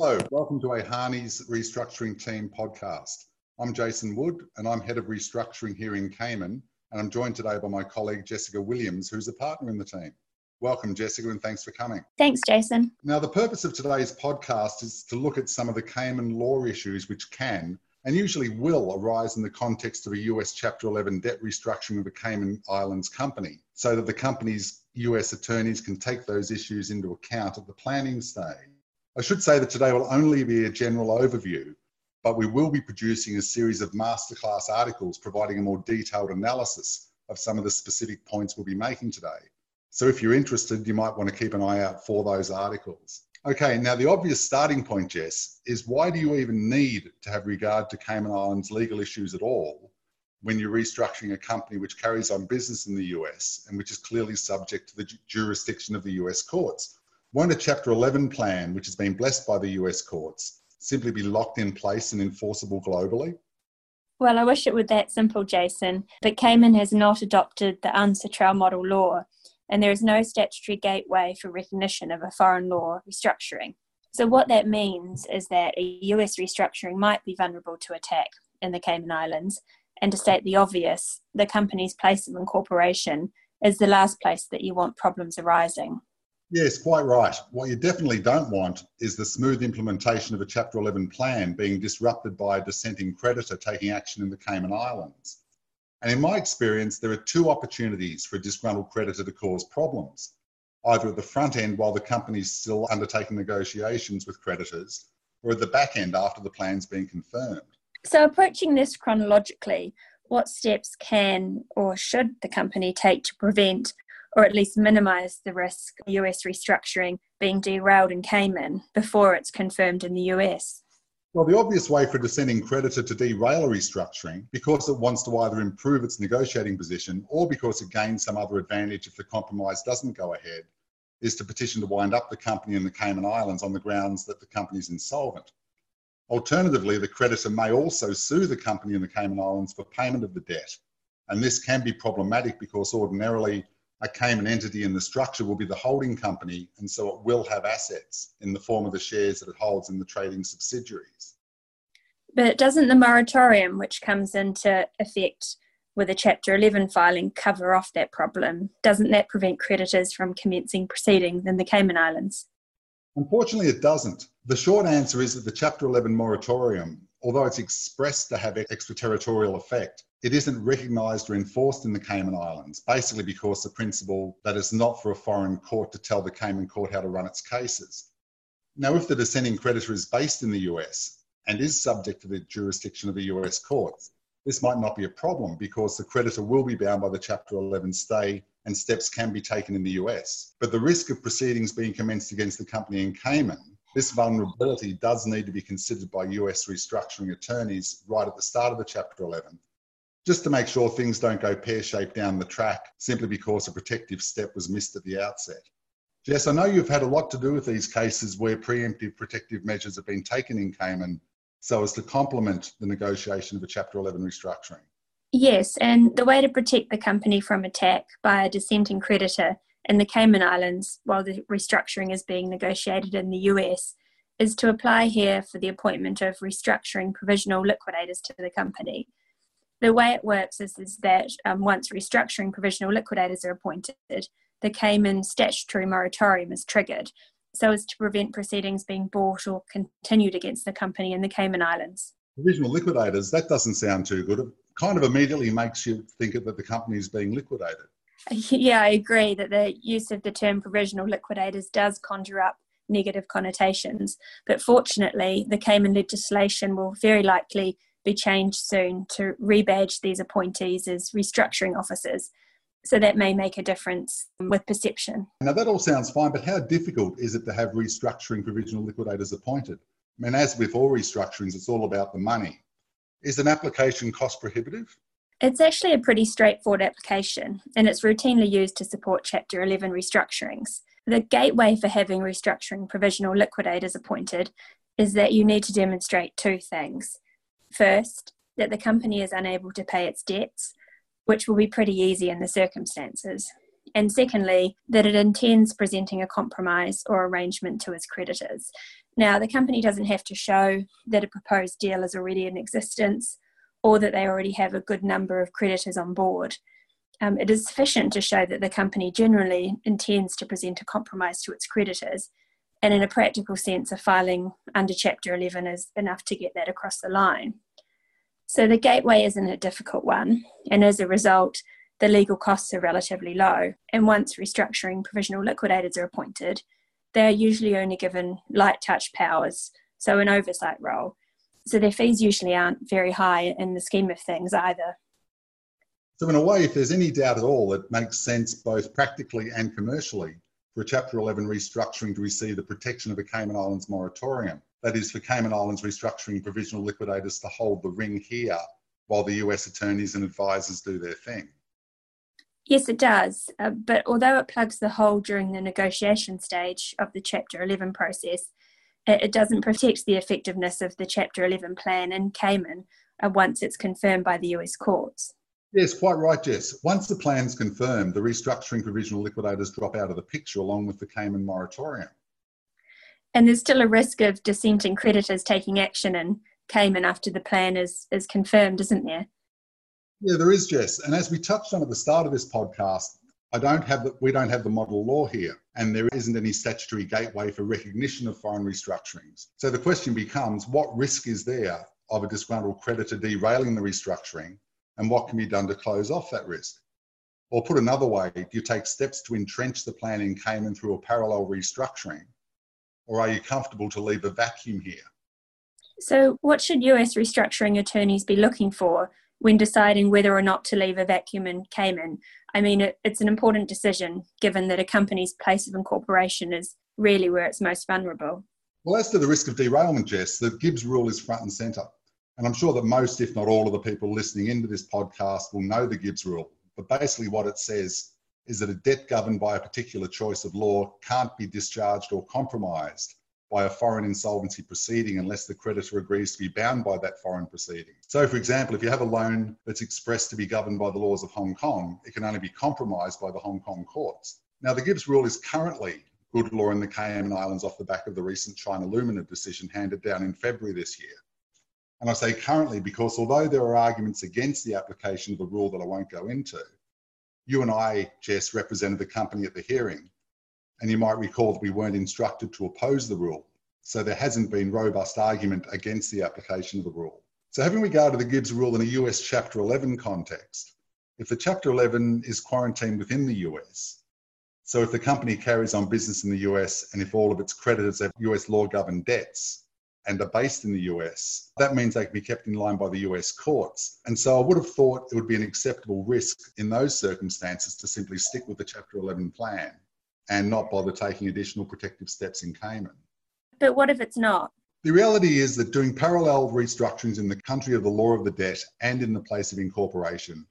Hello, welcome to a Harney's Restructuring Team podcast. I'm Jason Wood and I'm head of restructuring here in Cayman. And I'm joined today by my colleague Jessica Williams, who's a partner in the team. Welcome, Jessica, and thanks for coming. Thanks, Jason. Now, the purpose of today's podcast is to look at some of the Cayman law issues which can and usually will arise in the context of a US Chapter 11 debt restructuring of a Cayman Islands company, so that the company's US attorneys can take those issues into account at the planning stage. I should say that today will only be a general overview, but we will be producing a series of masterclass articles providing a more detailed analysis of some of the specific points we'll be making today. So if you're interested, you might want to keep an eye out for those articles. Okay, now the obvious starting point, Jess, is why do you even need to have regard to Cayman Islands legal issues at all when you're restructuring a company which carries on business in the US and which is clearly subject to the jurisdiction of the US courts? Won't a Chapter 11 plan, which has been blessed by the US courts, simply be locked in place and enforceable globally? Well, I wish it were that simple, Jason, but Cayman has not adopted the UNCITRAL model law, and there is no statutory gateway for recognition of a foreign law restructuring. So, what that means is that a US restructuring might be vulnerable to attack in the Cayman Islands. And to state the obvious, the company's place of incorporation is the last place that you want problems arising. Yes, quite right. What you definitely don't want is the smooth implementation of a Chapter 11 plan being disrupted by a dissenting creditor taking action in the Cayman Islands. And in my experience, there are two opportunities for a disgruntled creditor to cause problems either at the front end while the company is still undertaking negotiations with creditors, or at the back end after the plan's been confirmed. So, approaching this chronologically, what steps can or should the company take to prevent or at least minimise the risk of US restructuring being derailed in Cayman before it's confirmed in the US? Well, the obvious way for a dissenting creditor to derail a restructuring, because it wants to either improve its negotiating position or because it gains some other advantage if the compromise doesn't go ahead, is to petition to wind up the company in the Cayman Islands on the grounds that the company is insolvent. Alternatively, the creditor may also sue the company in the Cayman Islands for payment of the debt. And this can be problematic because ordinarily a Cayman entity in the structure will be the holding company, and so it will have assets in the form of the shares that it holds in the trading subsidiaries. But doesn't the moratorium, which comes into effect with a Chapter 11 filing, cover off that problem? Doesn't that prevent creditors from commencing proceedings in the Cayman Islands? Unfortunately, it doesn't. The short answer is that the Chapter 11 moratorium, although it's expressed to have extraterritorial effect, it isn't recognised or enforced in the Cayman Islands, basically because the principle that it's not for a foreign court to tell the Cayman court how to run its cases. Now, if the dissenting creditor is based in the US and is subject to the jurisdiction of the US courts, this might not be a problem because the creditor will be bound by the Chapter 11 stay and steps can be taken in the US. But the risk of proceedings being commenced against the company in Cayman, this vulnerability does need to be considered by US restructuring attorneys right at the start of the Chapter 11 just to make sure things don't go pear shaped down the track simply because a protective step was missed at the outset. Jess, I know you've had a lot to do with these cases where preemptive protective measures have been taken in Cayman so as to complement the negotiation of a Chapter 11 restructuring. Yes, and the way to protect the company from attack by a dissenting creditor in the Cayman Islands while the restructuring is being negotiated in the US is to apply here for the appointment of restructuring provisional liquidators to the company the way it works is, is that um, once restructuring provisional liquidators are appointed, the Cayman statutory moratorium is triggered so as to prevent proceedings being brought or continued against the company in the Cayman Islands. Provisional liquidators, that doesn't sound too good. It kind of immediately makes you think that the company is being liquidated. Yeah, I agree that the use of the term provisional liquidators does conjure up negative connotations. But fortunately, the Cayman legislation will very likely be changed soon to rebadge these appointees as restructuring officers. So that may make a difference with perception. Now, that all sounds fine, but how difficult is it to have restructuring provisional liquidators appointed? I mean, as with all restructurings, it's all about the money. Is an application cost prohibitive? It's actually a pretty straightforward application, and it's routinely used to support Chapter 11 restructurings. The gateway for having restructuring provisional liquidators appointed is that you need to demonstrate two things. First, that the company is unable to pay its debts, which will be pretty easy in the circumstances. And secondly, that it intends presenting a compromise or arrangement to its creditors. Now, the company doesn't have to show that a proposed deal is already in existence or that they already have a good number of creditors on board. Um, it is sufficient to show that the company generally intends to present a compromise to its creditors, and in a practical sense, a filing under Chapter 11 is enough to get that across the line. So the gateway isn't a difficult one, and as a result, the legal costs are relatively low. And once restructuring provisional liquidators are appointed, they are usually only given light touch powers, so an oversight role. So their fees usually aren't very high in the scheme of things either. So, in a way, if there's any doubt at all, it makes sense both practically and commercially for a Chapter 11 restructuring to receive the protection of a Cayman Islands moratorium. That is, for Cayman Islands restructuring provisional liquidators to hold the ring here while the US attorneys and advisors do their thing. Yes, it does. Uh, but although it plugs the hole during the negotiation stage of the Chapter 11 process, it, it doesn't protect the effectiveness of the Chapter 11 plan in Cayman uh, once it's confirmed by the US courts. Yes, quite right, Jess. Once the plan's confirmed, the restructuring provisional liquidators drop out of the picture along with the Cayman moratorium. And there's still a risk of dissenting creditors taking action in Cayman after the plan is, is confirmed, isn't there? Yeah, there is, Jess. And as we touched on at the start of this podcast, I don't have the, we don't have the model law here, and there isn't any statutory gateway for recognition of foreign restructurings. So the question becomes, what risk is there of a disgruntled creditor derailing the restructuring, and what can be done to close off that risk? Or put another way, do you take steps to entrench the plan in Cayman through a parallel restructuring, or are you comfortable to leave a vacuum here? So, what should US restructuring attorneys be looking for when deciding whether or not to leave a vacuum in Cayman. I mean, it, it's an important decision given that a company's place of incorporation is really where it's most vulnerable. Well, as to the risk of derailment, Jess, the Gibbs rule is front and centre. And I'm sure that most, if not all, of the people listening into this podcast will know the Gibbs rule. But basically, what it says is that a debt governed by a particular choice of law can't be discharged or compromised by a foreign insolvency proceeding unless the creditor agrees to be bound by that foreign proceeding. So, for example, if you have a loan that's expressed to be governed by the laws of Hong Kong, it can only be compromised by the Hong Kong courts. Now, the Gibbs rule is currently good law in the Cayman Islands off the back of the recent China Lumena decision handed down in February this year. And I say currently because although there are arguments against the application of the rule that I won't go into, you and I, Jess, represented the company at the hearing and you might recall that we weren't instructed to oppose the rule. So there hasn't been robust argument against the application of the rule. So having regard to the Gibbs rule in a US Chapter 11 context, if the Chapter 11 is quarantined within the US, so if the company carries on business in the US and if all of its creditors have US law governed debts and are based in the US, that means they can be kept in line by the US courts. And so I would have thought it would be an acceptable risk in those circumstances to simply stick with the Chapter 11 plan and not bother taking additional protective steps in Cayman. But what if it's not? The reality is that doing parallel restructurings in the country of the law of the debt and in the place of incorporation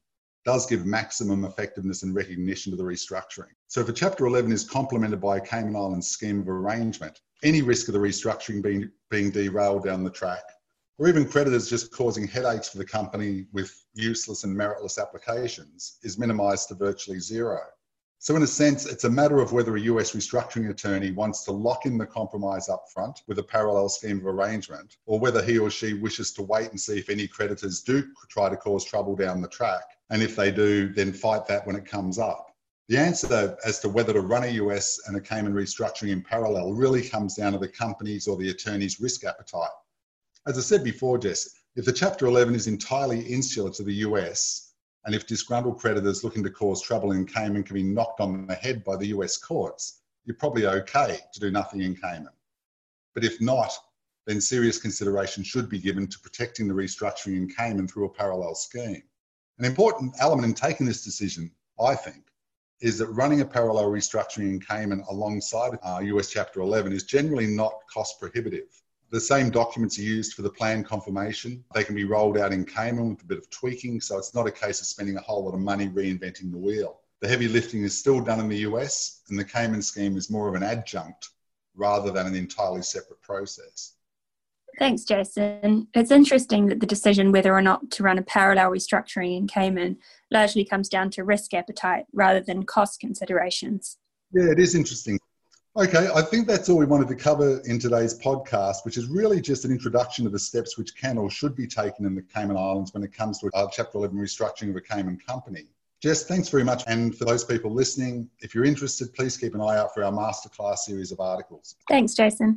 does give maximum effectiveness and recognition to the restructuring. So if a Chapter 11 is complemented by a Cayman Islands scheme of arrangement, any risk of the restructuring being, being derailed down the track, or even creditors just causing headaches for the company with useless and meritless applications, is minimised to virtually zero. So, in a sense, it's a matter of whether a US restructuring attorney wants to lock in the compromise up front with a parallel scheme of arrangement, or whether he or she wishes to wait and see if any creditors do try to cause trouble down the track. And if they do, then fight that when it comes up. The answer as to whether to run a US and a Cayman restructuring in parallel really comes down to the company's or the attorney's risk appetite. As I said before, Jess, if the Chapter 11 is entirely insular to the US, and if disgruntled creditors looking to cause trouble in Cayman can be knocked on the head by the US courts, you're probably okay to do nothing in Cayman. But if not, then serious consideration should be given to protecting the restructuring in Cayman through a parallel scheme. An important element in taking this decision, I think, is that running a parallel restructuring in Cayman alongside uh, US Chapter 11 is generally not cost prohibitive. The same documents are used for the plan confirmation. They can be rolled out in Cayman with a bit of tweaking, so it's not a case of spending a whole lot of money reinventing the wheel. The heavy lifting is still done in the US, and the Cayman scheme is more of an adjunct rather than an entirely separate process. Thanks, Jason. It's interesting that the decision whether or not to run a parallel restructuring in Cayman largely comes down to risk appetite rather than cost considerations. Yeah, it is interesting. Okay, I think that's all we wanted to cover in today's podcast, which is really just an introduction to the steps which can or should be taken in the Cayman Islands when it comes to a Chapter 11 restructuring of a Cayman company. Jess, thanks very much. And for those people listening, if you're interested, please keep an eye out for our masterclass series of articles. Thanks, Jason.